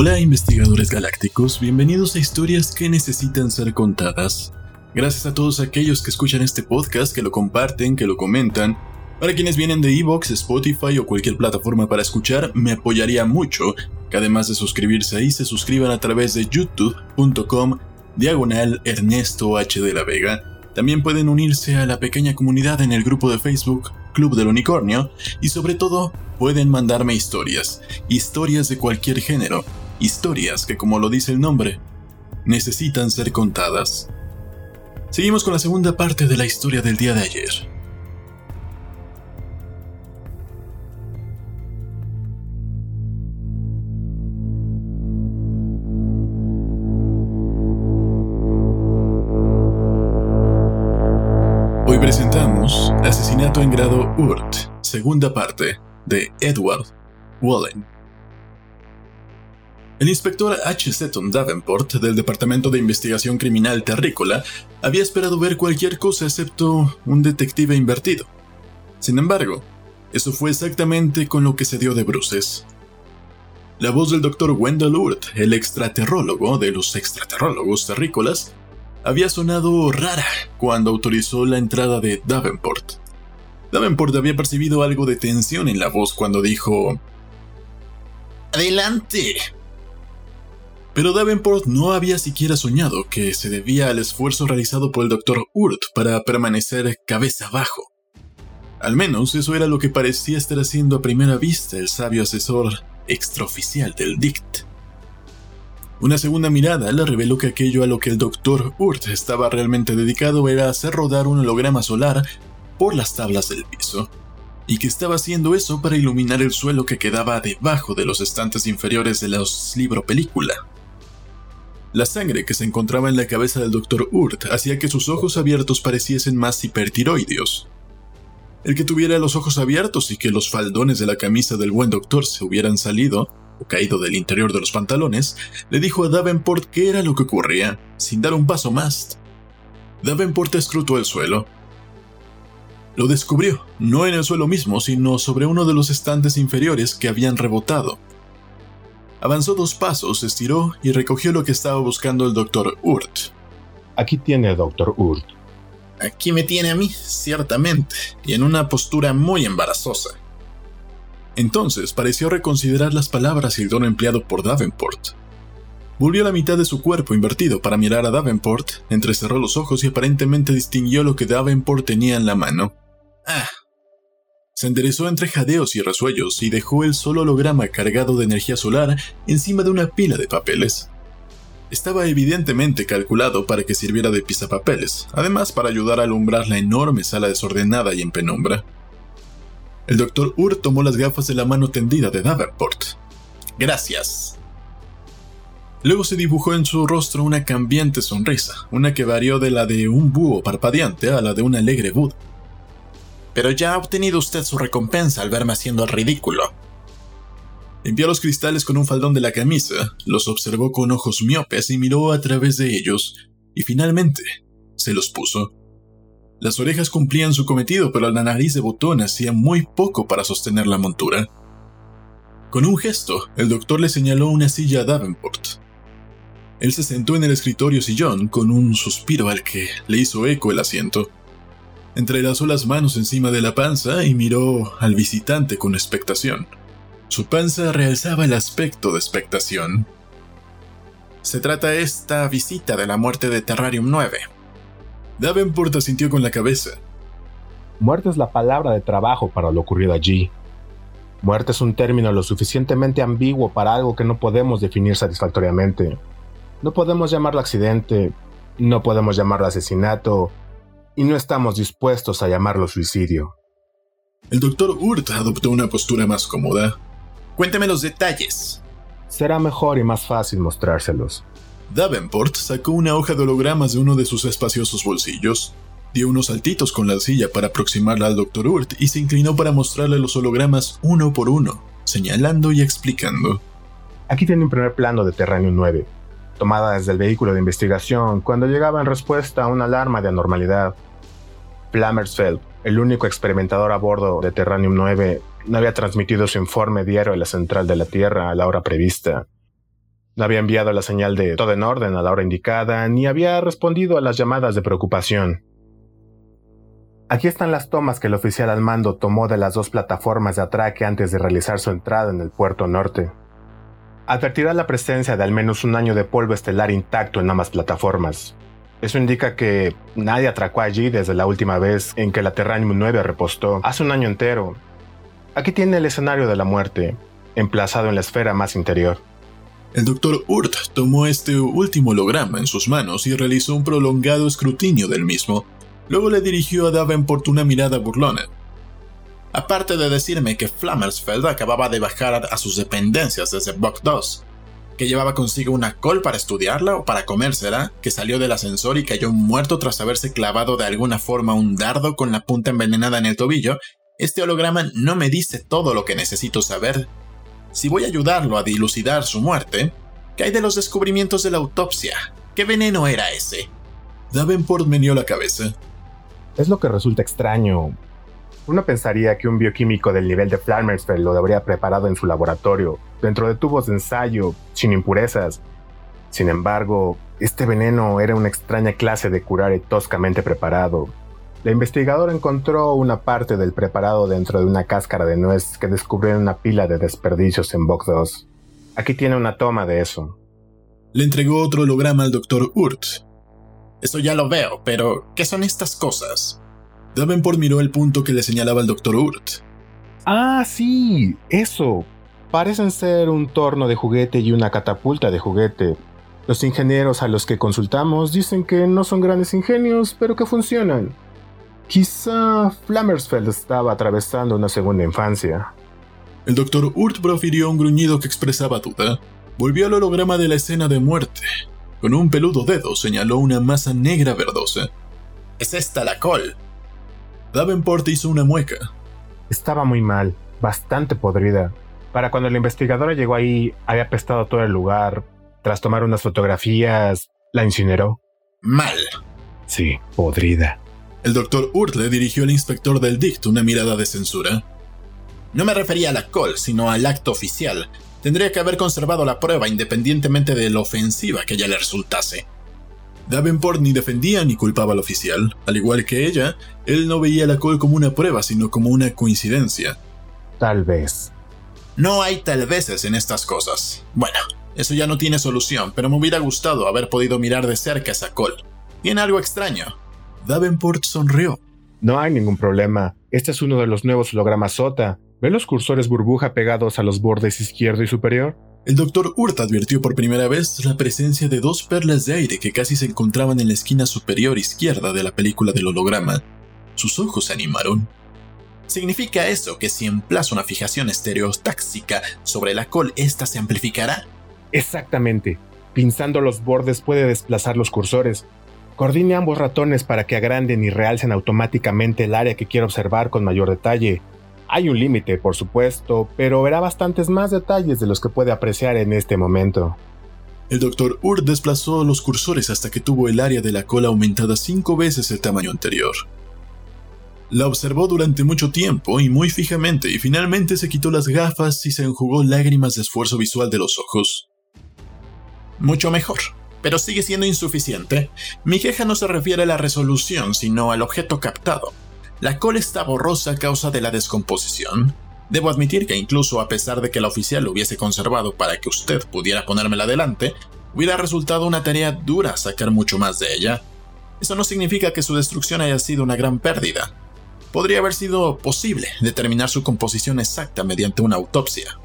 Hola investigadores galácticos, bienvenidos a historias que necesitan ser contadas. Gracias a todos aquellos que escuchan este podcast, que lo comparten, que lo comentan. Para quienes vienen de Evox, Spotify o cualquier plataforma para escuchar, me apoyaría mucho que además de suscribirse ahí, se suscriban a través de youtube.com diagonal Ernesto H. de la Vega. También pueden unirse a la pequeña comunidad en el grupo de Facebook Club del Unicornio y sobre todo pueden mandarme historias, historias de cualquier género, historias que como lo dice el nombre, necesitan ser contadas. Seguimos con la segunda parte de la historia del día de ayer. Hoy presentamos Asesinato en grado Urt, segunda parte, de Edward Wallen. El inspector H. Seton Davenport del Departamento de Investigación Criminal Terrícola había esperado ver cualquier cosa excepto un detective invertido. Sin embargo, eso fue exactamente con lo que se dio de bruces. La voz del Dr. Wendell Urt, el extraterrólogo de los extraterrólogos terrícolas, había sonado rara cuando autorizó la entrada de Davenport. Davenport había percibido algo de tensión en la voz cuando dijo... Adelante. Pero Davenport no había siquiera soñado que se debía al esfuerzo realizado por el Dr. Urt para permanecer cabeza abajo. Al menos eso era lo que parecía estar haciendo a primera vista el sabio asesor extraoficial del DICT. Una segunda mirada le reveló que aquello a lo que el Dr. Urt estaba realmente dedicado era hacer rodar un holograma solar por las tablas del piso, y que estaba haciendo eso para iluminar el suelo que quedaba debajo de los estantes inferiores de los libro película. La sangre que se encontraba en la cabeza del Dr. Urt hacía que sus ojos abiertos pareciesen más hipertiroideos. El que tuviera los ojos abiertos y que los faldones de la camisa del buen doctor se hubieran salido, o caído del interior de los pantalones, le dijo a Davenport qué era lo que ocurría, sin dar un paso más. Davenport escrutó el suelo. Lo descubrió, no en el suelo mismo, sino sobre uno de los estantes inferiores que habían rebotado, Avanzó dos pasos, estiró y recogió lo que estaba buscando el doctor Urt. Aquí tiene, doctor Urt. Aquí me tiene a mí, ciertamente, y en una postura muy embarazosa. Entonces pareció reconsiderar las palabras y el tono empleado por Davenport. Volvió la mitad de su cuerpo invertido para mirar a Davenport, entrecerró los ojos y aparentemente distinguió lo que Davenport tenía en la mano. Ah, se enderezó entre jadeos y resuellos y dejó el solo holograma cargado de energía solar encima de una pila de papeles. Estaba evidentemente calculado para que sirviera de pisapapeles, además para ayudar a alumbrar la enorme sala desordenada y en penumbra. El doctor Ur tomó las gafas de la mano tendida de Davenport. Gracias. Luego se dibujó en su rostro una cambiante sonrisa, una que varió de la de un búho parpadeante a la de un alegre Bud pero ya ha obtenido usted su recompensa al verme haciendo el ridículo. Limpió los cristales con un faldón de la camisa, los observó con ojos miopes y miró a través de ellos, y finalmente se los puso. Las orejas cumplían su cometido, pero la nariz de botón hacía muy poco para sostener la montura. Con un gesto, el doctor le señaló una silla a Davenport. Él se sentó en el escritorio sillón con un suspiro al que le hizo eco el asiento. Entrelazó las manos encima de la panza y miró al visitante con expectación. Su panza realzaba el aspecto de expectación. Se trata esta visita de la muerte de Terrarium 9. Davenport asintió con la cabeza. Muerte es la palabra de trabajo para lo ocurrido allí. Muerte es un término lo suficientemente ambiguo para algo que no podemos definir satisfactoriamente. No podemos llamarlo accidente, no podemos llamarlo asesinato, y no estamos dispuestos a llamarlo suicidio. El doctor Urt adoptó una postura más cómoda. Cuénteme los detalles. Será mejor y más fácil mostrárselos. Davenport sacó una hoja de hologramas de uno de sus espaciosos bolsillos, dio unos saltitos con la silla para aproximarla al doctor Urt y se inclinó para mostrarle los hologramas uno por uno, señalando y explicando. Aquí tiene un primer plano de Terráneo 9, tomada desde el vehículo de investigación cuando llegaba en respuesta a una alarma de anormalidad. Flammersfeld, el único experimentador a bordo de Terranium 9, no había transmitido su informe diario a la central de la Tierra a la hora prevista. No había enviado la señal de todo en orden a la hora indicada, ni había respondido a las llamadas de preocupación. Aquí están las tomas que el oficial al mando tomó de las dos plataformas de atraque antes de realizar su entrada en el puerto norte. Advertirá la presencia de al menos un año de polvo estelar intacto en ambas plataformas. Eso indica que nadie atracó allí desde la última vez en que la Terranium 9 repostó, hace un año entero. Aquí tiene el escenario de la muerte, emplazado en la esfera más interior. El doctor Urt tomó este último holograma en sus manos y realizó un prolongado escrutinio del mismo, Luego le dirigió a Davenport una mirada burlona. Aparte de decirme que Flammersfeld acababa de bajar a sus dependencias desde Buck 2, que llevaba consigo una col para estudiarla o para comérsela, que salió del ascensor y cayó muerto tras haberse clavado de alguna forma un dardo con la punta envenenada en el tobillo, este holograma no me dice todo lo que necesito saber. Si voy a ayudarlo a dilucidar su muerte, ¿qué hay de los descubrimientos de la autopsia? ¿Qué veneno era ese? Davenport meneó la cabeza. Es lo que resulta extraño. Uno pensaría que un bioquímico del nivel de Flammersfeld lo habría preparado en su laboratorio, dentro de tubos de ensayo, sin impurezas. Sin embargo, este veneno era una extraña clase de curare toscamente preparado. La investigadora encontró una parte del preparado dentro de una cáscara de nuez que descubrió en una pila de desperdicios en Box 2. Aquí tiene una toma de eso. Le entregó otro holograma al Dr. Urt, eso ya lo veo, pero ¿qué son estas cosas? Davenport miró el punto que le señalaba el Dr. Urt. Ah, sí, eso. Parecen ser un torno de juguete y una catapulta de juguete. Los ingenieros a los que consultamos dicen que no son grandes ingenios, pero que funcionan. Quizá Flammersfeld estaba atravesando una segunda infancia. El Dr. Urt profirió un gruñido que expresaba duda. Volvió al holograma de la escena de muerte. Con un peludo dedo señaló una masa negra verdosa. Es esta la col. Davenport hizo una mueca. Estaba muy mal, bastante podrida. Para cuando la investigadora llegó ahí, había apestado todo el lugar. Tras tomar unas fotografías, la incineró. Mal. Sí, podrida. El doctor Urt le dirigió al inspector del DICT una mirada de censura. No me refería a la col, sino al acto oficial, tendría que haber conservado la prueba independientemente de lo ofensiva que ella le resultase. Davenport ni defendía ni culpaba al oficial, al igual que ella, él no veía la col como una prueba, sino como una coincidencia. Tal vez. No hay tal veces en estas cosas. Bueno, eso ya no tiene solución, pero me hubiera gustado haber podido mirar de cerca esa col. Tiene algo extraño. Davenport sonrió. No hay ningún problema. Este es uno de los nuevos hologramas SOTA. ¿Ve los cursores burbuja pegados a los bordes izquierdo y superior? El doctor Hurt advirtió por primera vez la presencia de dos perlas de aire que casi se encontraban en la esquina superior izquierda de la película del holograma. Sus ojos se animaron. ¿Significa eso que si emplazo una fijación estereotáxica sobre la col, esta se amplificará? Exactamente. Pinzando los bordes puede desplazar los cursores. Coordine ambos ratones para que agranden y realcen automáticamente el área que quiero observar con mayor detalle. Hay un límite, por supuesto, pero verá bastantes más detalles de los que puede apreciar en este momento. El Dr. Ur desplazó los cursores hasta que tuvo el área de la cola aumentada cinco veces el tamaño anterior. La observó durante mucho tiempo y muy fijamente y finalmente se quitó las gafas y se enjugó lágrimas de esfuerzo visual de los ojos. Mucho mejor, pero sigue siendo insuficiente. Mi queja no se refiere a la resolución, sino al objeto captado. La cola está borrosa a causa de la descomposición. Debo admitir que incluso a pesar de que la oficial lo hubiese conservado para que usted pudiera ponérmela delante, hubiera resultado una tarea dura sacar mucho más de ella. Eso no significa que su destrucción haya sido una gran pérdida. Podría haber sido posible determinar su composición exacta mediante una autopsia.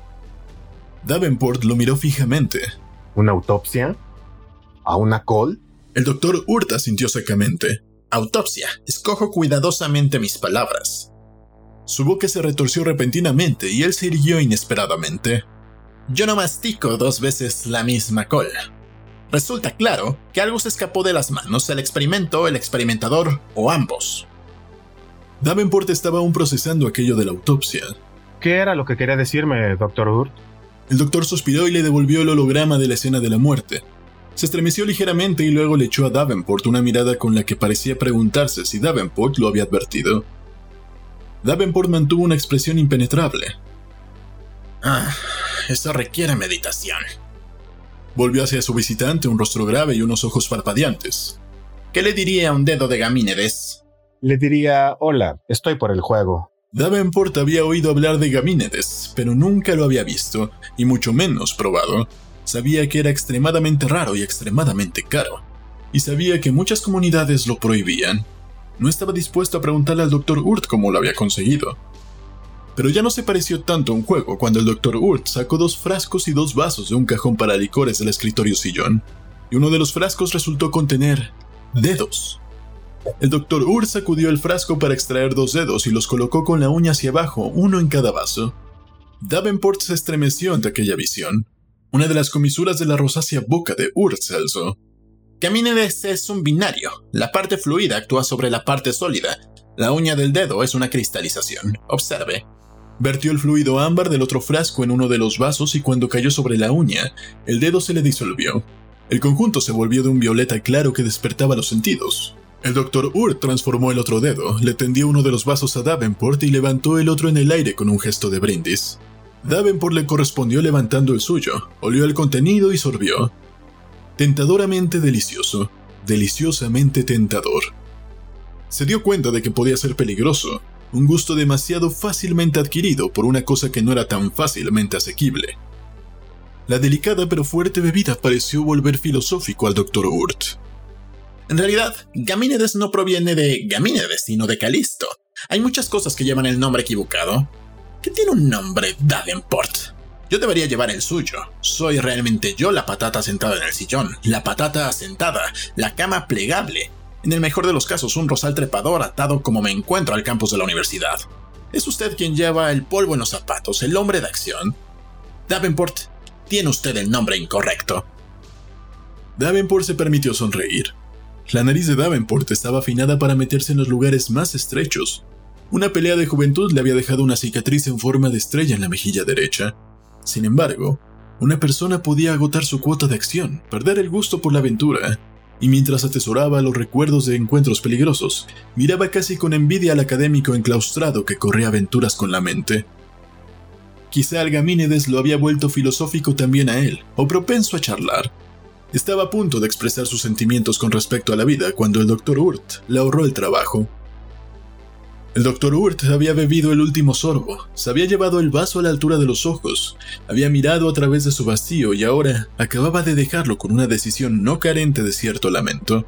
Davenport lo miró fijamente. ¿Una autopsia? ¿A una col? El doctor Hurta sintió secamente. Autopsia. Escojo cuidadosamente mis palabras. Su boca se retorció repentinamente y él se irguió inesperadamente. Yo no mastico dos veces la misma cola. Resulta claro que algo se escapó de las manos, el experimento, el experimentador o ambos. Davenport estaba aún procesando aquello de la autopsia. ¿Qué era lo que quería decirme, doctor Hurt? El doctor suspiró y le devolvió el holograma de la escena de la muerte. Se estremeció ligeramente y luego le echó a Davenport una mirada con la que parecía preguntarse si Davenport lo había advertido. Davenport mantuvo una expresión impenetrable. Ah, eso requiere meditación. Volvió hacia su visitante un rostro grave y unos ojos parpadeantes. ¿Qué le diría a un dedo de Gamínedes? Le diría, hola, estoy por el juego. Davenport había oído hablar de Gamínedes, pero nunca lo había visto, y mucho menos probado. Sabía que era extremadamente raro y extremadamente caro, y sabía que muchas comunidades lo prohibían. No estaba dispuesto a preguntarle al Dr. Urt cómo lo había conseguido. Pero ya no se pareció tanto a un juego cuando el Dr. Urt sacó dos frascos y dos vasos de un cajón para licores del escritorio sillón, y uno de los frascos resultó contener dedos. El doctor Ur sacudió el frasco para extraer dos dedos y los colocó con la uña hacia abajo, uno en cada vaso. Davenport se estremeció ante aquella visión. Una de las comisuras de la rosácea boca de Ur se alzó. Camínedes es un binario. La parte fluida actúa sobre la parte sólida. La uña del dedo es una cristalización. Observe. Vertió el fluido ámbar del otro frasco en uno de los vasos y cuando cayó sobre la uña, el dedo se le disolvió. El conjunto se volvió de un violeta claro que despertaba los sentidos. El doctor Urt transformó el otro dedo, le tendió uno de los vasos a Davenport y levantó el otro en el aire con un gesto de brindis. Davenport le correspondió levantando el suyo, olió el contenido y sorbió. Tentadoramente delicioso, deliciosamente tentador. Se dio cuenta de que podía ser peligroso, un gusto demasiado fácilmente adquirido por una cosa que no era tan fácilmente asequible. La delicada pero fuerte bebida pareció volver filosófico al doctor Urt. En realidad, Gamínedes no proviene de Gamínedes, sino de Calisto. Hay muchas cosas que llevan el nombre equivocado. ¿Qué tiene un nombre Davenport? Yo debería llevar el suyo. Soy realmente yo la patata sentada en el sillón, la patata sentada, la cama plegable. En el mejor de los casos, un rosal trepador atado como me encuentro al campus de la universidad. Es usted quien lleva el polvo en los zapatos, el hombre de acción. Davenport, tiene usted el nombre incorrecto. Davenport se permitió sonreír. La nariz de Davenport estaba afinada para meterse en los lugares más estrechos. Una pelea de juventud le había dejado una cicatriz en forma de estrella en la mejilla derecha. Sin embargo, una persona podía agotar su cuota de acción, perder el gusto por la aventura, y mientras atesoraba los recuerdos de encuentros peligrosos, miraba casi con envidia al académico enclaustrado que corría aventuras con la mente. Quizá Algamínides lo había vuelto filosófico también a él, o propenso a charlar, estaba a punto de expresar sus sentimientos con respecto a la vida cuando el Dr. Urt le ahorró el trabajo. El Dr. Urt había bebido el último sorbo, se había llevado el vaso a la altura de los ojos, había mirado a través de su vacío y ahora acababa de dejarlo con una decisión no carente de cierto lamento.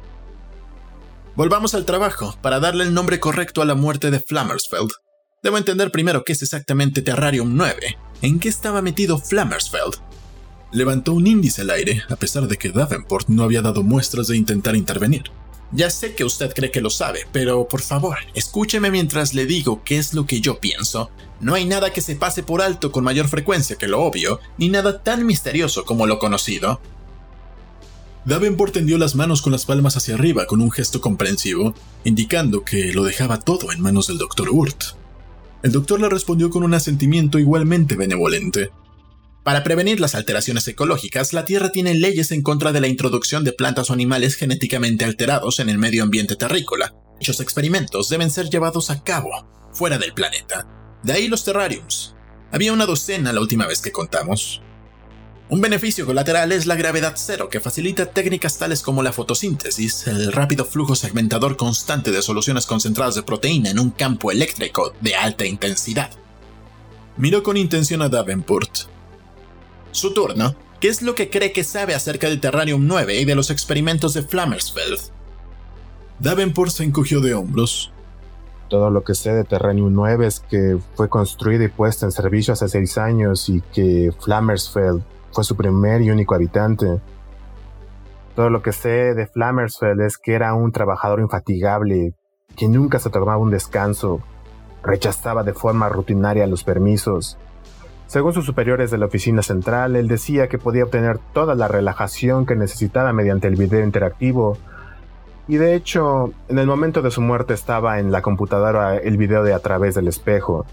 Volvamos al trabajo, para darle el nombre correcto a la muerte de Flammersfeld. Debo entender primero qué es exactamente Terrarium 9. ¿En qué estaba metido Flammersfeld? Levantó un índice al aire, a pesar de que Davenport no había dado muestras de intentar intervenir. Ya sé que usted cree que lo sabe, pero por favor, escúcheme mientras le digo qué es lo que yo pienso. No hay nada que se pase por alto con mayor frecuencia que lo obvio, ni nada tan misterioso como lo conocido. Davenport tendió las manos con las palmas hacia arriba con un gesto comprensivo, indicando que lo dejaba todo en manos del Dr. Urt. El doctor le respondió con un asentimiento igualmente benevolente. Para prevenir las alteraciones ecológicas, la Tierra tiene leyes en contra de la introducción de plantas o animales genéticamente alterados en el medio ambiente terrícola. Dichos experimentos deben ser llevados a cabo fuera del planeta. De ahí los terrariums. Había una docena la última vez que contamos. Un beneficio colateral es la gravedad cero, que facilita técnicas tales como la fotosíntesis, el rápido flujo segmentador constante de soluciones concentradas de proteína en un campo eléctrico de alta intensidad. Miró con intención a Davenport. Su turno. ¿Qué es lo que cree que sabe acerca del Terrarium 9 y de los experimentos de Flammersfeld? Davenport se encogió de hombros. Todo lo que sé de Terrarium 9 es que fue construida y puesta en servicio hace seis años y que Flammersfeld fue su primer y único habitante. Todo lo que sé de Flammersfeld es que era un trabajador infatigable, que nunca se tomaba un descanso, rechazaba de forma rutinaria los permisos, según sus superiores de la oficina central, él decía que podía obtener toda la relajación que necesitaba mediante el video interactivo. Y de hecho, en el momento de su muerte estaba en la computadora el video de A través del espejo.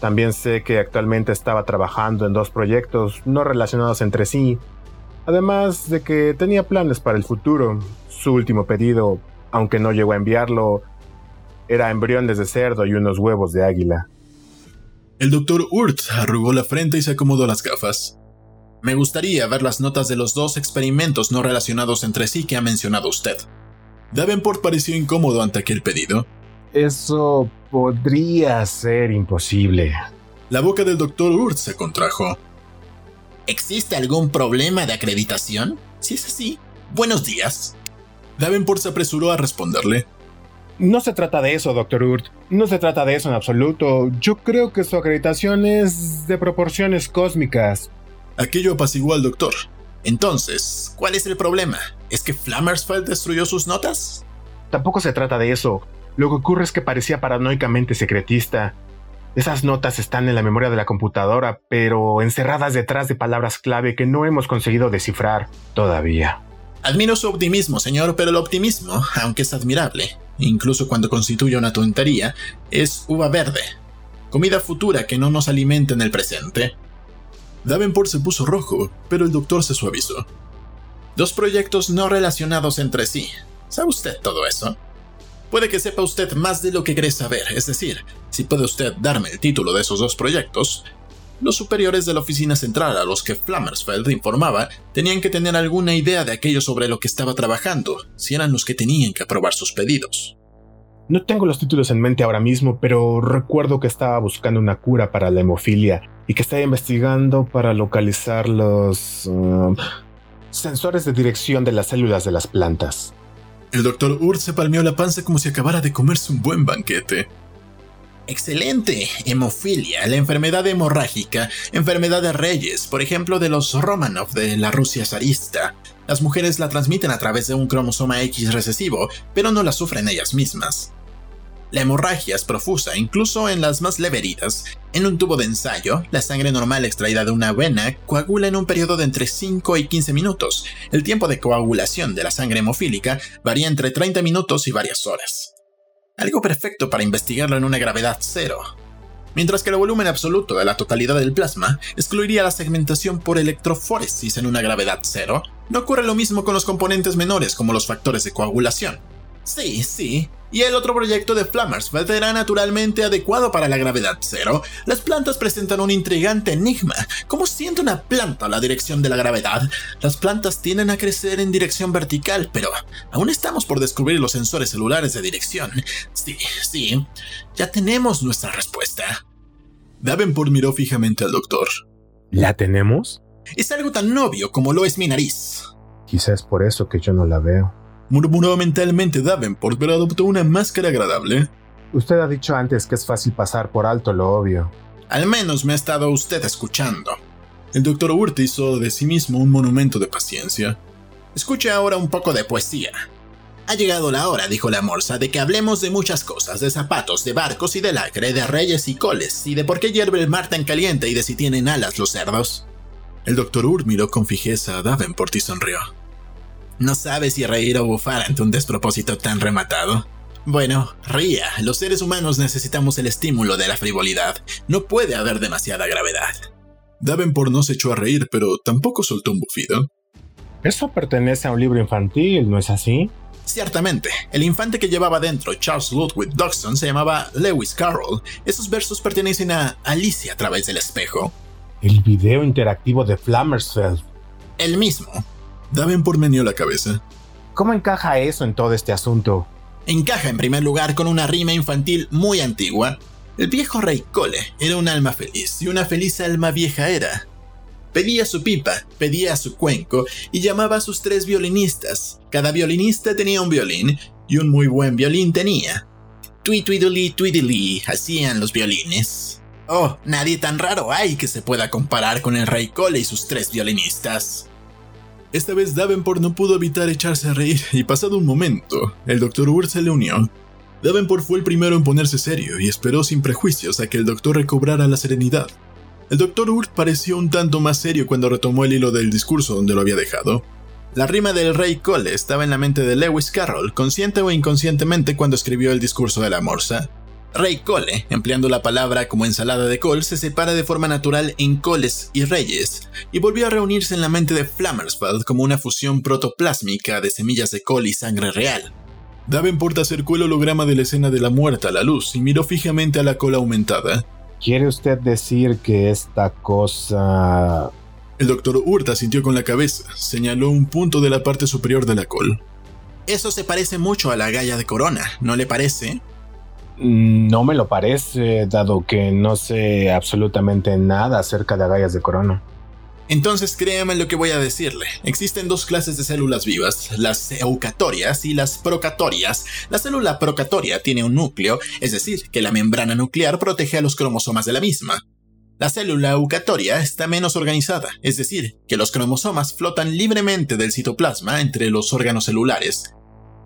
También sé que actualmente estaba trabajando en dos proyectos no relacionados entre sí, además de que tenía planes para el futuro. Su último pedido, aunque no llegó a enviarlo, era embriones de cerdo y unos huevos de águila. El doctor Urt arrugó la frente y se acomodó las gafas. Me gustaría ver las notas de los dos experimentos no relacionados entre sí que ha mencionado usted. Davenport pareció incómodo ante aquel pedido. Eso podría ser imposible. La boca del doctor Urt se contrajo. ¿Existe algún problema de acreditación? Si es así, buenos días. Davenport se apresuró a responderle. No se trata de eso, Dr. Urt. No se trata de eso en absoluto. Yo creo que su acreditación es de proporciones cósmicas. Aquello apaciguó al doctor. Entonces, ¿cuál es el problema? ¿Es que Flammersfeld destruyó sus notas? Tampoco se trata de eso. Lo que ocurre es que parecía paranoicamente secretista. Esas notas están en la memoria de la computadora, pero encerradas detrás de palabras clave que no hemos conseguido descifrar todavía. Admiro su optimismo, señor, pero el optimismo, aunque es admirable, incluso cuando constituye una tontería, es uva verde. Comida futura que no nos alimenta en el presente. Davenport se puso rojo, pero el doctor se suavizó. Dos proyectos no relacionados entre sí. ¿Sabe usted todo eso? Puede que sepa usted más de lo que cree saber, es decir, si puede usted darme el título de esos dos proyectos, los superiores de la oficina central a los que Flammersfeld informaba tenían que tener alguna idea de aquello sobre lo que estaba trabajando, si eran los que tenían que aprobar sus pedidos. No tengo los títulos en mente ahora mismo, pero recuerdo que estaba buscando una cura para la hemofilia y que estaba investigando para localizar los um, sensores de dirección de las células de las plantas. El doctor Urt se palmeó la panza como si acabara de comerse un buen banquete. Excelente. Hemofilia, la enfermedad hemorrágica, enfermedad de reyes, por ejemplo de los Romanov de la Rusia zarista. Las mujeres la transmiten a través de un cromosoma X recesivo, pero no la sufren ellas mismas. La hemorragia es profusa, incluso en las más leve. En un tubo de ensayo, la sangre normal extraída de una vena coagula en un periodo de entre 5 y 15 minutos. El tiempo de coagulación de la sangre hemofílica varía entre 30 minutos y varias horas. Algo perfecto para investigarlo en una gravedad cero. Mientras que el volumen absoluto de la totalidad del plasma excluiría la segmentación por electroforesis en una gravedad cero, no ocurre lo mismo con los componentes menores como los factores de coagulación. Sí, sí. Y el otro proyecto de Flammersfeld era naturalmente adecuado para la gravedad cero. Las plantas presentan un intrigante enigma. ¿Cómo siente una planta la dirección de la gravedad? Las plantas tienden a crecer en dirección vertical, pero aún estamos por descubrir los sensores celulares de dirección. Sí, sí. Ya tenemos nuestra respuesta. Davenport miró fijamente al doctor. ¿La tenemos? Es algo tan obvio como lo es mi nariz. Quizás por eso que yo no la veo murmuró mentalmente Davenport, pero adoptó una máscara agradable. Usted ha dicho antes que es fácil pasar por alto lo obvio. Al menos me ha estado usted escuchando. El doctor Urt hizo de sí mismo un monumento de paciencia. Escuche ahora un poco de poesía. Ha llegado la hora, dijo la morsa, de que hablemos de muchas cosas, de zapatos, de barcos y de lacre, de reyes y coles, y de por qué hierve el mar tan caliente y de si tienen alas los cerdos. El doctor Urt miró con fijeza a Davenport y sonrió. No sabe si reír o bufar ante un despropósito tan rematado. Bueno, ría. Los seres humanos necesitamos el estímulo de la frivolidad. No puede haber demasiada gravedad. Davenport no se echó a reír, pero tampoco soltó un bufido. Eso pertenece a un libro infantil, ¿no es así? Ciertamente, el infante que llevaba dentro Charles Ludwig Dodgson se llamaba Lewis Carroll. Esos versos pertenecen a Alicia a través del espejo. El video interactivo de Flammersfeld. El mismo. Davenport meneó la cabeza. ¿Cómo encaja eso en todo este asunto? Encaja en primer lugar con una rima infantil muy antigua. El viejo rey Cole era un alma feliz y una feliz alma vieja era. Pedía su pipa, pedía su cuenco y llamaba a sus tres violinistas. Cada violinista tenía un violín y un muy buen violín tenía. Tui twiddly hacían los violines. Oh, nadie tan raro hay que se pueda comparar con el rey Cole y sus tres violinistas. Esta vez Davenport no pudo evitar echarse a reír y pasado un momento, el Dr. Urt se le unió. Davenport fue el primero en ponerse serio y esperó sin prejuicios a que el doctor recobrara la serenidad. El Dr. Urt pareció un tanto más serio cuando retomó el hilo del discurso donde lo había dejado. La rima del rey Cole estaba en la mente de Lewis Carroll, consciente o inconscientemente cuando escribió el discurso de la morsa. Rey Cole, empleando la palabra como ensalada de col, se separa de forma natural en coles y reyes, y volvió a reunirse en la mente de Flammersfeld como una fusión protoplásmica de semillas de col y sangre real. Davenport acercó el holograma de la escena de la muerte a la luz y miró fijamente a la cola aumentada. ¿Quiere usted decir que esta cosa... El doctor Hurta sintió con la cabeza, señaló un punto de la parte superior de la col. Eso se parece mucho a la galla de corona, ¿no le parece? No me lo parece, dado que no sé absolutamente nada acerca de agallas de corona. Entonces créame lo que voy a decirle. Existen dos clases de células vivas, las eucatorias y las procatorias. La célula procatoria tiene un núcleo, es decir, que la membrana nuclear protege a los cromosomas de la misma. La célula eucatoria está menos organizada, es decir, que los cromosomas flotan libremente del citoplasma entre los órganos celulares.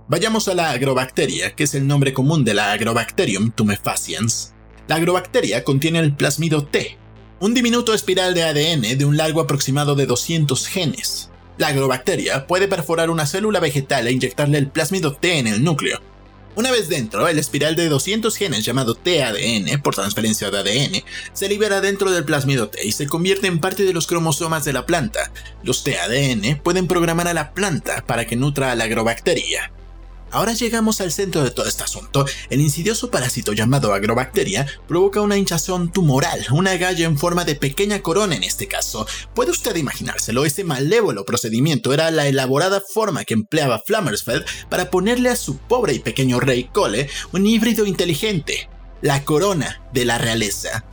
Vayamos a la agrobacteria, que es el nombre común de la Agrobacterium tumefaciens. La agrobacteria contiene el plasmido T, un diminuto espiral de ADN de un largo aproximado de 200 genes. La agrobacteria puede perforar una célula vegetal e inyectarle el plásmido T en el núcleo, una vez dentro, el espiral de 200 genes llamado TADN, por transferencia de ADN, se libera dentro del plásmido T y se convierte en parte de los cromosomas de la planta. Los TADN pueden programar a la planta para que nutra a la agrobacteria. Ahora llegamos al centro de todo este asunto. El insidioso parásito llamado agrobacteria provoca una hinchazón tumoral, una galla en forma de pequeña corona en este caso. ¿Puede usted imaginárselo? Ese malévolo procedimiento era la elaborada forma que empleaba Flammersfeld para ponerle a su pobre y pequeño rey Cole un híbrido inteligente, la corona de la realeza.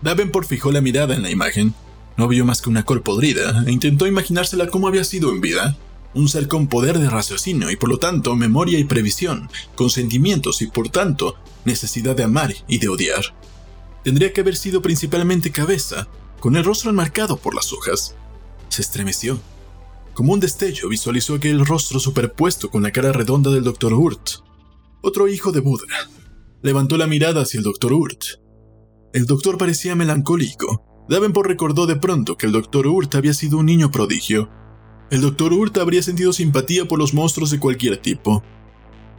Davenport fijó la mirada en la imagen. No vio más que una col podrida e intentó imaginársela como había sido en vida un ser con poder de raciocinio y por lo tanto memoria y previsión, con sentimientos y por tanto necesidad de amar y de odiar. Tendría que haber sido principalmente cabeza, con el rostro enmarcado por las hojas. Se estremeció. Como un destello visualizó aquel rostro superpuesto con la cara redonda del Dr. Urt, otro hijo de Buda. Levantó la mirada hacia el Dr. Urt. El doctor parecía melancólico. Davenport recordó de pronto que el Dr. Urt había sido un niño prodigio el Dr. Urt habría sentido simpatía por los monstruos de cualquier tipo.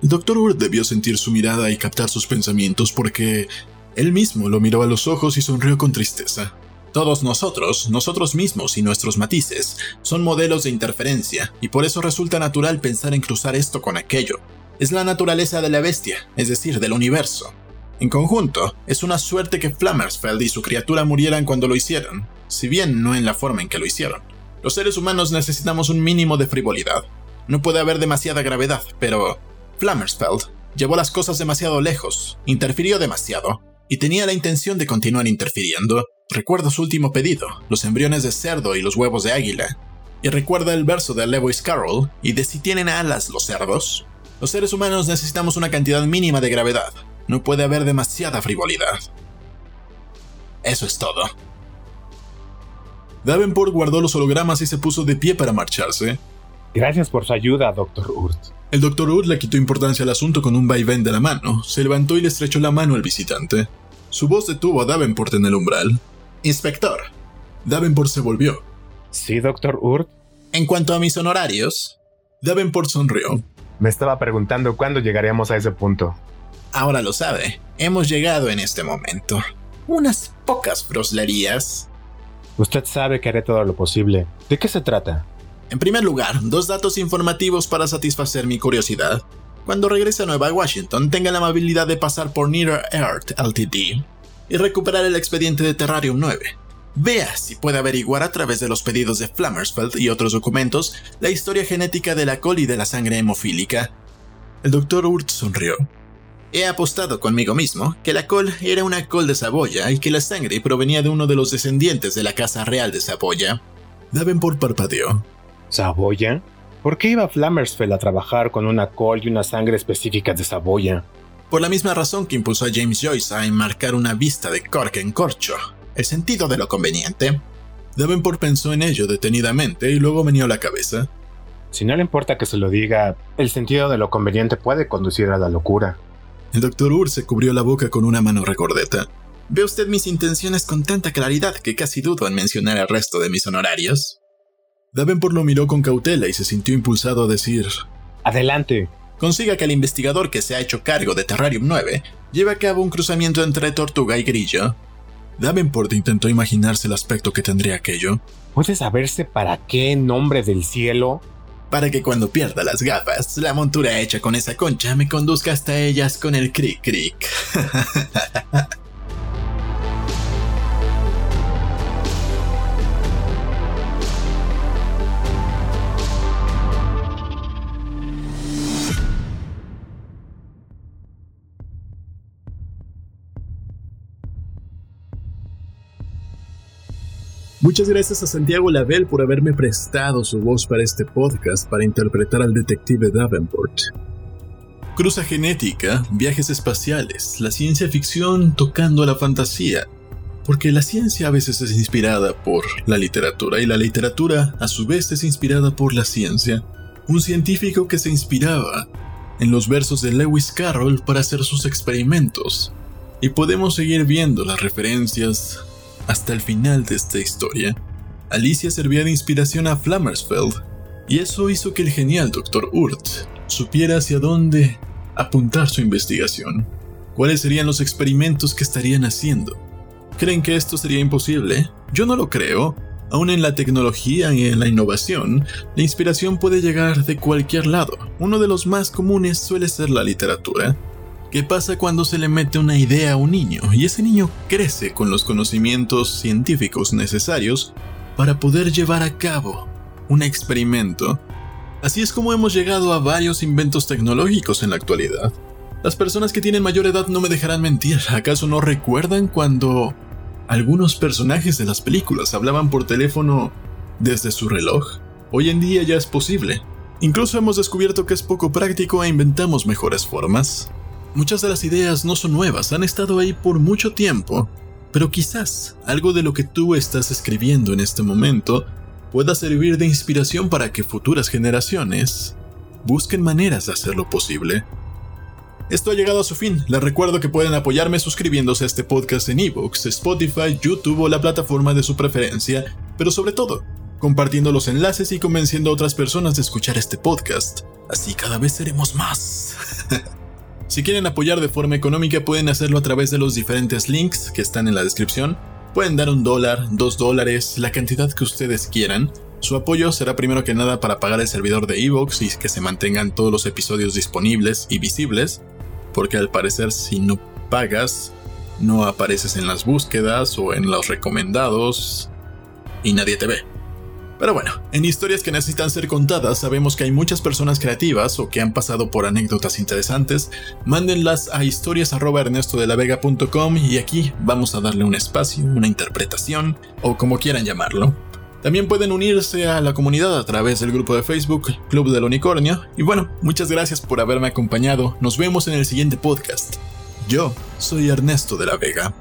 El Dr. Urt debió sentir su mirada y captar sus pensamientos porque él mismo lo miró a los ojos y sonrió con tristeza. Todos nosotros, nosotros mismos y nuestros matices, son modelos de interferencia, y por eso resulta natural pensar en cruzar esto con aquello. Es la naturaleza de la bestia, es decir, del universo. En conjunto, es una suerte que Flammersfeld y su criatura murieran cuando lo hicieron, si bien no en la forma en que lo hicieron. Los seres humanos necesitamos un mínimo de frivolidad. No puede haber demasiada gravedad, pero Flammersfeld llevó las cosas demasiado lejos, interfirió demasiado, y tenía la intención de continuar interfiriendo. Recuerda su último pedido, los embriones de cerdo y los huevos de águila. Y recuerda el verso de Lewis Carroll y de si tienen alas los cerdos. Los seres humanos necesitamos una cantidad mínima de gravedad. No puede haber demasiada frivolidad. Eso es todo. Davenport guardó los hologramas y se puso de pie para marcharse. Gracias por su ayuda, Dr. Urt. El Dr. Urt le quitó importancia al asunto con un vaivén de la mano, se levantó y le estrechó la mano al visitante. Su voz detuvo a Davenport en el umbral. Inspector. Davenport se volvió. Sí, Dr. Urt. En cuanto a mis honorarios. Davenport sonrió. Me estaba preguntando cuándo llegaríamos a ese punto. Ahora lo sabe. Hemos llegado en este momento. Unas pocas froslerías. Usted sabe que haré todo lo posible. ¿De qué se trata? En primer lugar, dos datos informativos para satisfacer mi curiosidad. Cuando regrese a Nueva Washington, tenga la amabilidad de pasar por Near Earth Ltd. y recuperar el expediente de Terrarium 9. Vea si puede averiguar a través de los pedidos de Flammersfeld y otros documentos la historia genética de la col y de la sangre hemofílica. El doctor Urt sonrió. He apostado conmigo mismo que la col era una col de Saboya y que la sangre provenía de uno de los descendientes de la Casa Real de Saboya. Davenport parpadeó. ¿Saboya? ¿Por qué iba Flammersfeld a trabajar con una col y una sangre específicas de Saboya? Por la misma razón que impulsó a James Joyce a enmarcar una vista de Cork en corcho, el sentido de lo conveniente. Davenport pensó en ello detenidamente y luego venió la cabeza. Si no le importa que se lo diga, el sentido de lo conveniente puede conducir a la locura. El doctor Ur se cubrió la boca con una mano recordeta. Ve usted mis intenciones con tanta claridad que casi dudo en mencionar el resto de mis honorarios. Davenport lo miró con cautela y se sintió impulsado a decir: Adelante. Consiga que el investigador que se ha hecho cargo de Terrarium 9 lleve a cabo un cruzamiento entre tortuga y grillo. Davenport intentó imaginarse el aspecto que tendría aquello. ¿Puede saberse para qué, en nombre del cielo, para que cuando pierda las gafas, la montura hecha con esa concha me conduzca hasta ellas con el cric cric. Muchas gracias a Santiago Label por haberme prestado su voz para este podcast para interpretar al detective Davenport. Cruza genética, viajes espaciales, la ciencia ficción tocando a la fantasía, porque la ciencia a veces es inspirada por la literatura y la literatura a su vez es inspirada por la ciencia. Un científico que se inspiraba en los versos de Lewis Carroll para hacer sus experimentos. Y podemos seguir viendo las referencias hasta el final de esta historia, Alicia servía de inspiración a Flammersfeld, y eso hizo que el genial Dr. Urt supiera hacia dónde apuntar su investigación, cuáles serían los experimentos que estarían haciendo. ¿Creen que esto sería imposible? Yo no lo creo. Aún en la tecnología y en la innovación, la inspiración puede llegar de cualquier lado. Uno de los más comunes suele ser la literatura, ¿Qué pasa cuando se le mete una idea a un niño y ese niño crece con los conocimientos científicos necesarios para poder llevar a cabo un experimento? Así es como hemos llegado a varios inventos tecnológicos en la actualidad. Las personas que tienen mayor edad no me dejarán mentir, ¿acaso no recuerdan cuando algunos personajes de las películas hablaban por teléfono desde su reloj? Hoy en día ya es posible. Incluso hemos descubierto que es poco práctico e inventamos mejores formas. Muchas de las ideas no son nuevas, han estado ahí por mucho tiempo, pero quizás algo de lo que tú estás escribiendo en este momento pueda servir de inspiración para que futuras generaciones busquen maneras de hacerlo posible. Esto ha llegado a su fin. Les recuerdo que pueden apoyarme suscribiéndose a este podcast en ebooks, Spotify, YouTube o la plataforma de su preferencia, pero sobre todo, compartiendo los enlaces y convenciendo a otras personas de escuchar este podcast. Así cada vez seremos más. Si quieren apoyar de forma económica pueden hacerlo a través de los diferentes links que están en la descripción. Pueden dar un dólar, dos dólares, la cantidad que ustedes quieran. Su apoyo será primero que nada para pagar el servidor de Evox y que se mantengan todos los episodios disponibles y visibles, porque al parecer si no pagas, no apareces en las búsquedas o en los recomendados y nadie te ve. Pero bueno, en historias que necesitan ser contadas, sabemos que hay muchas personas creativas o que han pasado por anécdotas interesantes. Mándenlas a historias@ernestodelavega.com y aquí vamos a darle un espacio, una interpretación o como quieran llamarlo. También pueden unirse a la comunidad a través del grupo de Facebook Club del Unicornio. Y bueno, muchas gracias por haberme acompañado. Nos vemos en el siguiente podcast. Yo soy Ernesto de la Vega.